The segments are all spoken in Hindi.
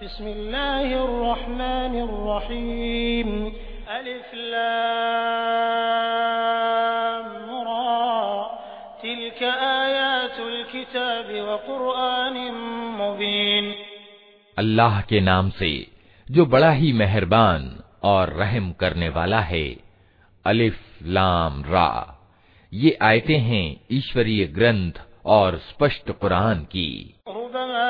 बिस्मिल्लाहिर्रहमानिर्रहीम अलिफ लाम रा तिल्क आयातुल किताब व कुरआनिम मुबीन अल्लाह के नाम से जो बड़ा ही मेहरबान और रहम करने वाला है अलिफ लाम रा। ये आयतें हैं ईश्वरीय ग्रंथ और स्पष्ट कुरान की। रुबमा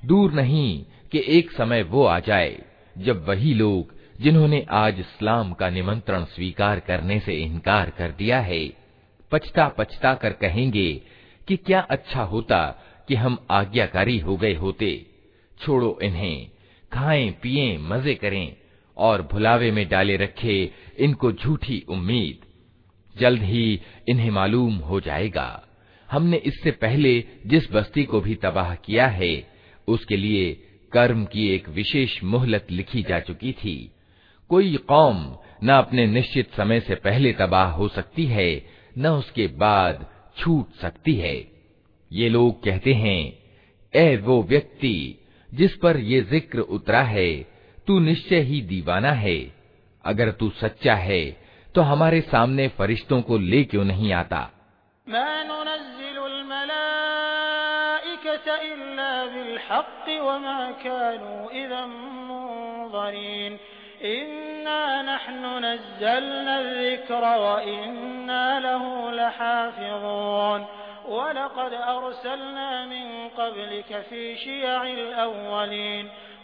दूर नहीं कि एक समय वो आ जाए जब वही लोग जिन्होंने आज इस्लाम का निमंत्रण स्वीकार करने से इनकार कर दिया है पछता पछता कर कहेंगे कि क्या अच्छा होता कि हम आज्ञाकारी हो गए होते छोड़ो इन्हें खाएं पिएं मजे करें और भुलावे में डाले रखे इनको झूठी उम्मीद। जल्द ही इन्हें मालूम हो जाएगा। हमने इससे पहले जिस बस्ती को भी तबाह किया है, उसके लिए कर्म की एक विशेष मोहलत लिखी जा चुकी थी। कोई कौम न अपने निश्चित समय से पहले तबाह हो सकती है, न उसके बाद छूट सकती है। ये लोग कहते हैं ए वो व्यक्ति जिस पर ये ज़िक्र उतरा है तू निश्चय ही दीवाना है अगर तू सच्चा है तो हमारे सामने फरिश्तों को ले क्यों नहीं आता इन्ना नहनु नज़्ज़लना ज़िक्र व इन्ना लहु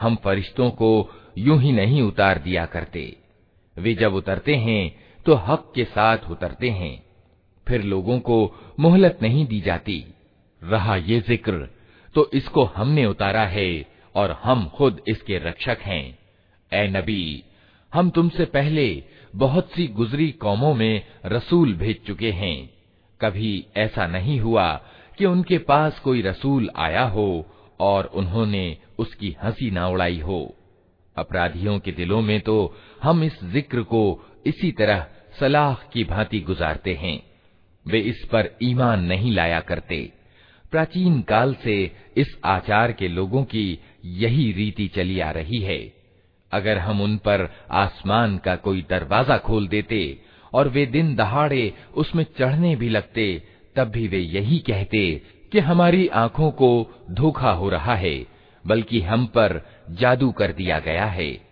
हम फरिश्तों को यूं ही नहीं उतार दिया करते वे जब उतरते हैं तो हक के साथ उतरते हैं फिर लोगों को मोहलत नहीं दी जाती रहा ये जिक्र तो इसको हमने उतारा है और हम खुद इसके रक्षक हैं ए नबी हम तुमसे पहले बहुत सी गुजरी कौमों में रसूल भेज चुके हैं। कभी ऐसा नहीं हुआ कि उनके पास कोई रसूल आया हो और उन्होंने उसकी हँसी ना उड़ाई हो। अपराधियों के दिलों में तो हम इस ज़िक्र को इसी तरह सलाह की भांति गुजारते हैं। वे इस पर ईमान नहीं लाया करते। प्राचीन काल से इस आचार के लोगों की यही रीति चली आ रही है। अगर हम उन पर आसमान का कोई दरवाज़ा खोल देते और वे दिन दहाड़े उसमें चढ़ने भी लगते, तब भी वे यही कहते कि हमारी आँखों को धोखा हो रहा है, बल्कि हम पर जादू कर दिया गया है।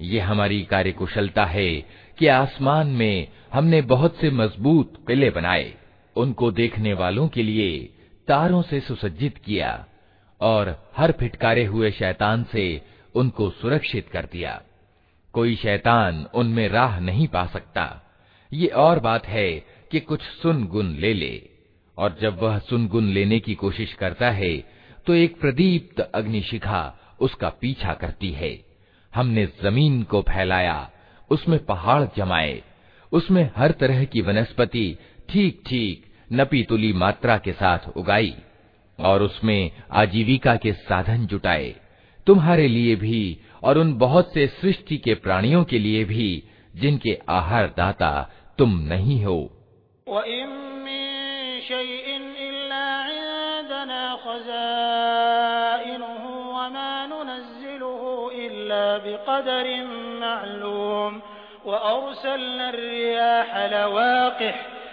ये हमारी कार्यकुशलता है कि आसमान में हमने बहुत से मज़बूत किले बनाए, उनको देखने वालों के लिए तारों से सुसज्जित किया और हर फिटकारे हुए शैतान से उनको सुरक्षित कर दिया। कोई शैतान उनमें राह नहीं पा सकता। ये और बात है कि कुछ सुन गुन ले ले और जब वह सुन गुन लेने की कोशिश करता है तो एक प्रदीप्त अग्निशिखा उसका पीछा करती है। हमने ज़मीन को फैलाया, उसमें पहाड़ जमाए, उसमें हर तरह की वनस्पति ठीक ठीक नपी तुली मात्रा के साथ उगाई और उसमें आजीविका के साधन जुटाए। तुम्हारे लिए भी और उन बहुत से सृष्टि के प्राणियों के लिए भी, जिनके आहार दाता तुम नहीं हो।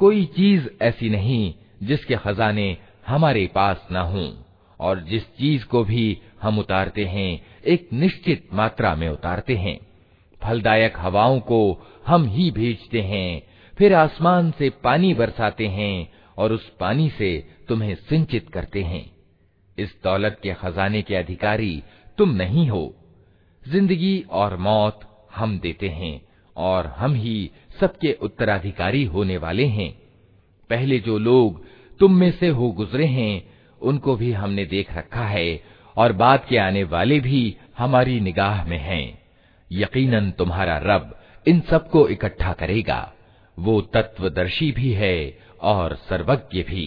कोई चीज ऐसी नहीं जिसके खजाने हमारे पास न हों और जिस चीज को भी हम उतारते हैं एक निश्चित मात्रा में उतारते हैं फलदायक हवाओं को हम ही भेजते हैं, फिर आसमान से पानी बरसाते हैं और उस पानी से तुम्हें सिंचित करते हैं। इस दौलत के खजाने के अधिकारी तुम नहीं हो। ज़िंदगी और मौत हम देते हैं और हम ही सबके उत्तराधिकारी होने वाले हैं। पहले जो लोग तुम में से हो गुजरे हैं, उनको भी हमने देख रखा है और बाद के आने वाले भी हमारी निगाह में हैं। यकीनन तुम्हारा रब इन सबको इकट्ठा करेगा वो तत्वदर्शी भी है और सर्वज्ञ भी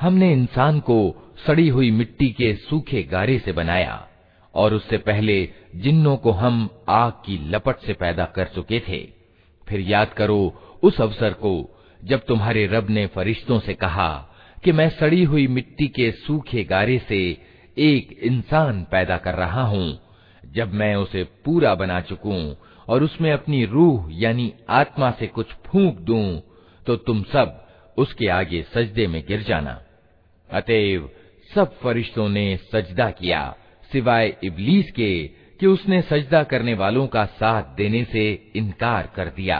हमने इंसान को सड़ी हुई मिट्टी के सूखे गारे से बनाया, और उससे पहले जिन्नों को हम आग की लपट से पैदा कर चुके थे। फिर याद करो उस अवसर को जब तुम्हारे रब ने फरिश्तों से कहा कि मैं सड़ी हुई मिट्टी के सूखे गारे से एक इंसान पैदा कर रहा हूँ, जब मैं उसे पूरा बना चुकूं और उसमें अपनी रूह यानी आत्मा से कुछ फूंक दूँ तो तुम सब उसके आगे सजदे में गिर जाना। अतएव सब फरिश्तों ने सजदा किया सिवाय इबलीस के कि उसने सजदा करने वालों का साथ देने से इनकार कर दिया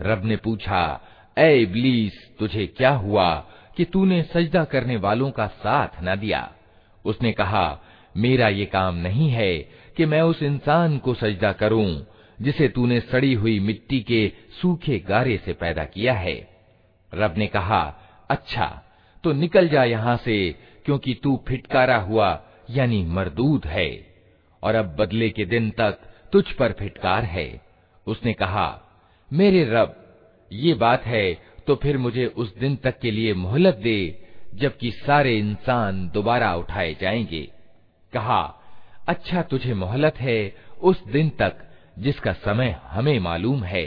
रब ने पूछा ए इबलीस तुझे क्या हुआ कि तूने सजदा करने वालों का साथ न दिया उसने कहा मेरा ये काम नहीं है कि मैं उस इंसान को सजदा करूँ, जिसे तूने सड़ी हुई मिट्टी के सूखे गारे से पैदा किया है। रब ने कहा अच्छा तो निकल जा यहाँ से, क्योंकि तू फिटकारा हुआ, यानी मरदूद है, और अब बदले के दिन तक तुझ पर फिटकार है। उसने कहा, मेरे रब, ये बात है तो फिर मुझे उस दिन तक के लिए मोहलत दे, जबकि सारे इंसान दोबारा उठाए जाएँगे। कहा अच्छा तुझे मोहलत है उस दिन तक जिसका समय हमें मालूम है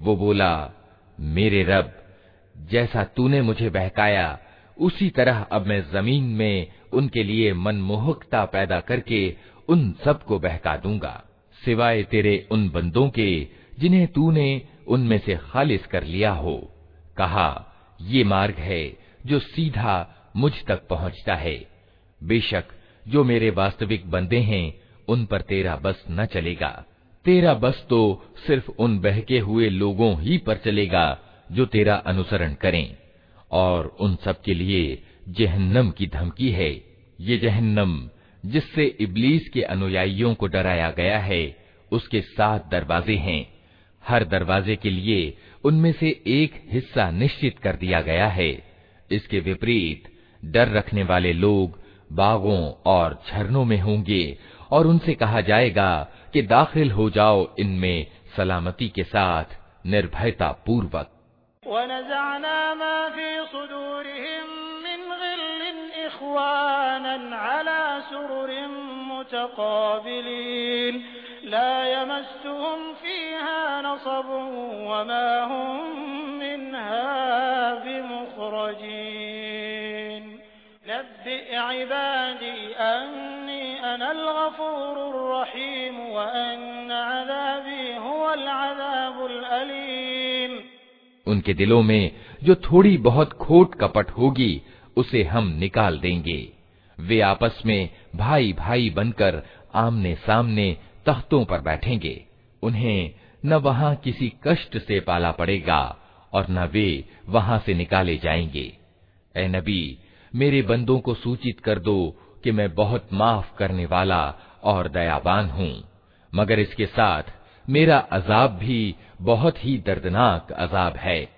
वो बोला, मेरे रब, जैसा तूने मुझे बहकाया, उसी तरह अब मैं ज़मीन में उनके लिए मनमोहकता पैदा करके उन सबको बहका दूँगा, सिवाय तेरे उन बंदों के जिन्हें तूने उनमें से खालिस कर लिया हो। कहा, ये मार्ग है जो सीधा मुझ तक पहुँचता है। बेशक जो मेरे वास्तविक बंदे हैं, उन पर तेरा बस न चलेगा। तेरा बस तो सिर्फ़ उन बहके हुए लोगों ही पर चलेगा, जो तेरा अनुसरण करें। और उन सब के लिए जहन्नम की धमकी है। ये जहन्नम, जिससे इबलीस के अनुयायियों को डराया गया है, उसके सात दरवाजे हैं। हर दरवाजे के लिए उनमें से एक हिस्सा निश्चित कर दिया गया है। इसके विपरीत, डर रखने वाले लोग बागों और झरनों में होंगे, और उनसे कहा जाएगा कि दाखिल हो जाओ इनमें सलामती के साथ निर्भयता पूर्वक यमस्सुहुम फीहा नसब वमा हुम मिनहा बिमुखरजीन। उनके दिलों में जो थोड़ी बहुत खोट कपट होगी, उसे हम निकाल देंगे। वे आपस में भाई भाई बनकर आमने सामने तख्तों पर बैठेंगे। उन्हें न वहाँ किसी कष्ट से पाला पड़ेगा, और न वे वहाँ से निकाले जाएँगे। ए नबी मेरे बंदों को सूचित कर दो कि मैं बहुत माफ़ करने वाला और दयावान हूँ। मगर इसके साथ मेरा अजाब भी बहुत ही दर्दनाक अजाब है।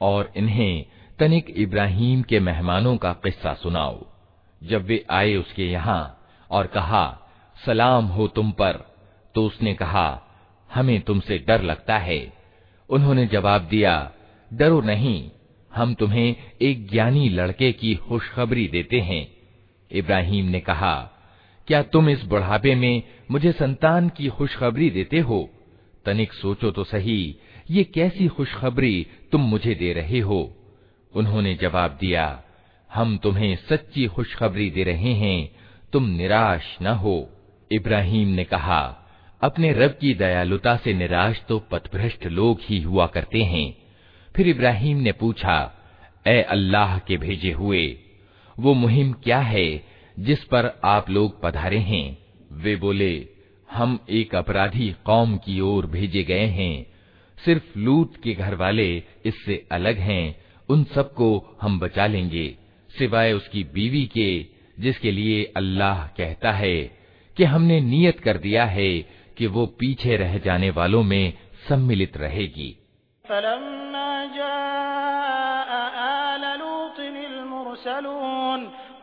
और इन्हें तनिक इब्राहिम के मेहमानों का किस्सा सुनाओ जब वे आए उसके यहाँ और कहा सलाम हो तुम पर तो उसने कहा हमें तुमसे डर लगता है उन्होंने जवाब दिया डरो नहीं हम तुम्हें एक ज्ञानी लड़के की खुशखबरी देते हैं इब्राहिम ने कहा क्या तुम इस बुढ़ापे में मुझे संतान की खुशखबरी देते हो? तनिक सोचो तो सही, ये कैसी खुशखबरी तुम मुझे दे रहे हो? उन्होंने जवाब दिया, हम तुम्हें सच्ची खुशखबरी दे रहे हैं, तुम निराश न हो। इब्राहिम ने कहा, अपने रब की दयालुता से निराश तो पथभ्रष्ट लोग ही हुआ करते हैं। फिर इब्राहिम ने पूछा, ए अल्लाह के भेजे हुए, वो मुहिम क्या है जिस पर आप लोग पधारे हैं, वे बोले, हम एक अपराधी कौम की ओर भेजे गए हैं। सिर्फ़ लूत के घर वाले इससे अलग हैं, उन सबको हम बचा लेंगे, सिवाय उसकी बीवी के, जिसके लिए अल्लाह कहता है कि हमने नियत कर दिया है कि वो पीछे रह जाने वालों में सम्मिलित रहेगी।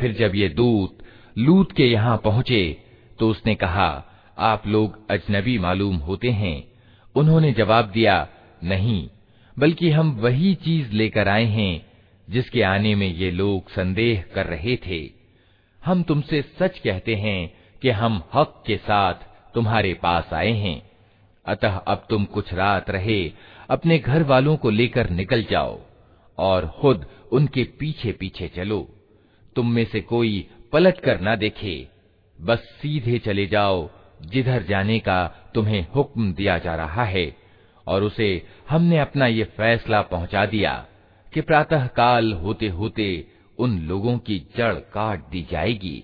फिर जब ये दूत लूत के यहाँ पहुँचे तो उसने कहा आप लोग अजनबी मालूम होते हैं उन्होंने जवाब दिया नहीं बल्कि हम वही चीज लेकर आए हैं जिसके आने में ये लोग संदेह कर रहे थे हम तुमसे सच कहते हैं कि हम हक के साथ तुम्हारे पास आए हैं। अतः अब तुम कुछ रात रहे, अपने घर वालों को लेकर निकल जाओ और खुद उनके पीछे पीछे चलो। तुम में से कोई पलट कर ना देखे, बस सीधे चले जाओ, जिधर जाने का तुम्हें हुक्म दिया जा रहा है। और उसे हमने अपना ये फैसला पहुँचा दिया कि प्रातः काल होते होते उन लोगों की जड़ काट दी जाएगी।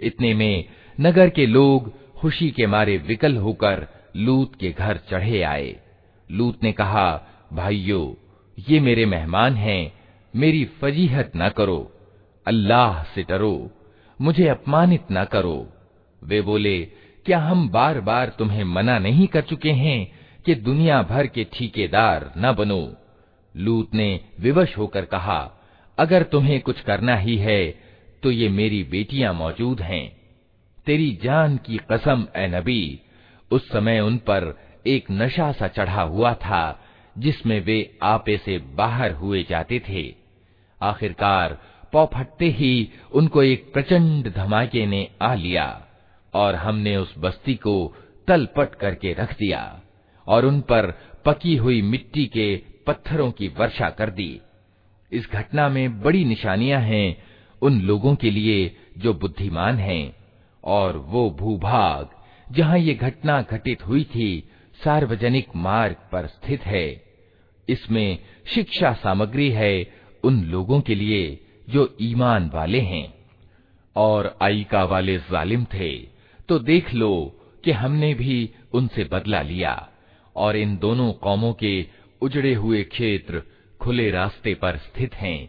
इतने में नगर के लोग खुशी के मारे विकल होकर लूत के घर चढ़े आए लूत ने कहा भाइयों ये मेरे मेहमान हैं मेरी फजीहत न करो अल्लाह से डरो मुझे अपमानित न करो। वे बोले, क्या हम बार बार तुम्हें मना नहीं कर चुके हैं कि दुनिया भर के ठेकेदार न बनो? लूत ने विवश होकर कहा, अगर तुम्हें कुछ करना ही है तो ये मेरी बेटियाँ मौजूद हैं। तेरी जान की कसम, ए नबी, उस समय उन पर एक नशा सा चढ़ा हुआ था, जिसमें वे आपे से बाहर हुए जाते थे। आखिरकार पौ फटते ही उनको एक प्रचंड धमाके ने आ लिया और हमने उस बस्ती को तलपट करके रख दिया और उन पर पकी हुई मिट्टी के पत्थरों की वर्षा कर दी। इस घटना में बड़ी निशानियाँ हैं उन लोगों के लिए जो बुद्धिमान हैं और वो भूभाग जहाँ ये घटना घटित हुई थी, सार्वजनिक मार्ग पर स्थित है। इसमें शिक्षा सामग्री है उन लोगों के लिए जो ईमान वाले हैं और आईका वाले जालिम थे तो देख लो कि हमने भी उनसे बदला लिया और इन दोनों कौमों के उजड़े हुए क्षेत्र खुले रास्ते पर स्थित हैं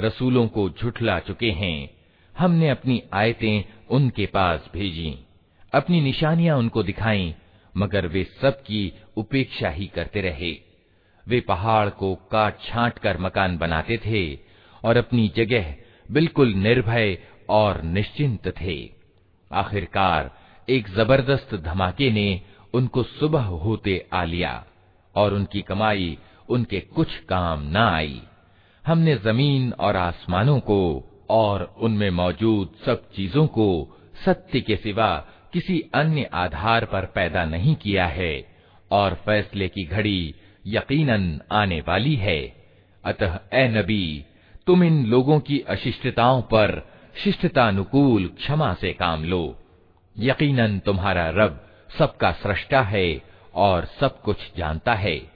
रसूलों को झुठला चुके हैं। हमने अपनी आयतें उनके पास भेजी। अपनी निशानियाँ उनको दिखाई, मगर वे सब की उपेक्षा ही करते रहे। वे पहाड़ को काट छांट कर मकान बनाते थे, और अपनी जगह बिल्कुल निर्भय और निश्चिंत थे। आखिरकार एक ज़बरदस्त धमाके ने उनको सुबह होते आ लिया, और उनकी कमाई उनके कुछ काम न आई। हमने ज़मीन और आसमानों को और उनमें मौजूद सब चीज़ों को सत्य के सिवा किसी अन्य आधार पर पैदा नहीं किया है और फैसले की घड़ी यकीनन आने वाली है। अतः, ए नबी, तुम इन लोगों की अशिष्टताओं पर शिष्टतानुकूल क्षमा से काम लो। यकीनन तुम्हारा रब सबका सृष्टा है और सब कुछ जानता है।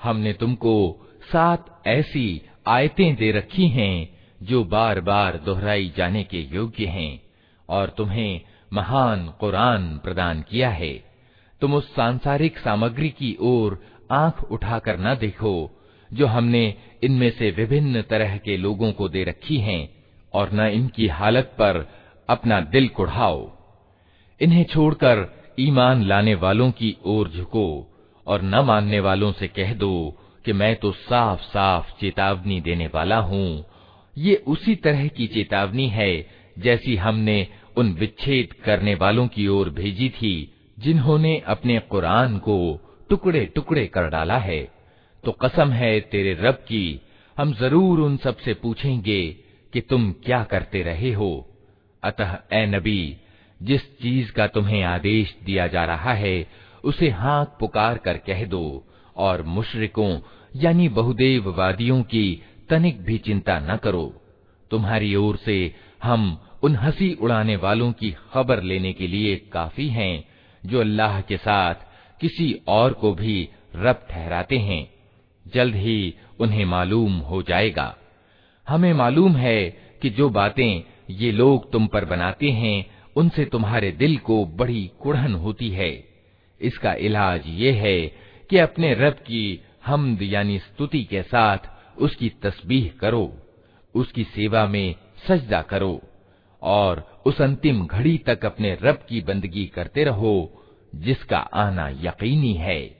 हमने तुमको सात ऐसी आयतें दे रखी हैं जो बार बार दोहराई जाने के योग्य हैं और तुम्हें महान कुरान प्रदान किया है। तुम उस सांसारिक सामग्री की ओर आँख उठाकर न देखो, जो हमने इनमें से विभिन्न तरह के लोगों को दे रखी हैं, और न इनकी हालत पर अपना दिल कुढ़ाओ। इन्हें छोड़कर ईमान लाने वालों की ओर झुको, और न मानने वालों से कह दो कि मैं तो साफ़ साफ़ चेतावनी देने वाला हूँ। ये उसी तरह की चेतावनी है, जैसी हमने उन विच्छेद करने वालों की ओर भेजी थी, जिन्होंने अपने कुरान को टुकड़े टुकड़े कर डाला है। तो कसम है तेरे रब की, हम ज़रूर उन सबसे पूछेंगे कि तुम क्या करते रहे हो। अतः, ए नबी, जिस चीज़ का तुम्हें आदेश दिया जा रहा है, उसे हाँक पुकार कर कह दो, और मुशरिकों, यानी बहुदेववादियों की तनिक भी चिंता न करो। तुम्हारी ओर से हम उन हँसी उड़ाने वालों की खबर लेने के लिए काफ़ी हैं, जो अल्लाह के साथ किसी और को भी रब ठहराते हैं। जल्द ही उन्हें मालूम हो जाएगा। हमें मालूम है कि जो बातें ये लोग तुम पर बनाते हैं, उनसे तुम्हारे दिल को बड़ी कुढ़न होती है। इसका इलाज ये है कि अपने रब की हमद यानी स्तुति के साथ उसकी तस्बीह करो, उसकी सेवा में सजदा करो। और उस अंतिम घड़ी तक अपने रब की बंदगी करते रहो, जिसका आना यकीनी है।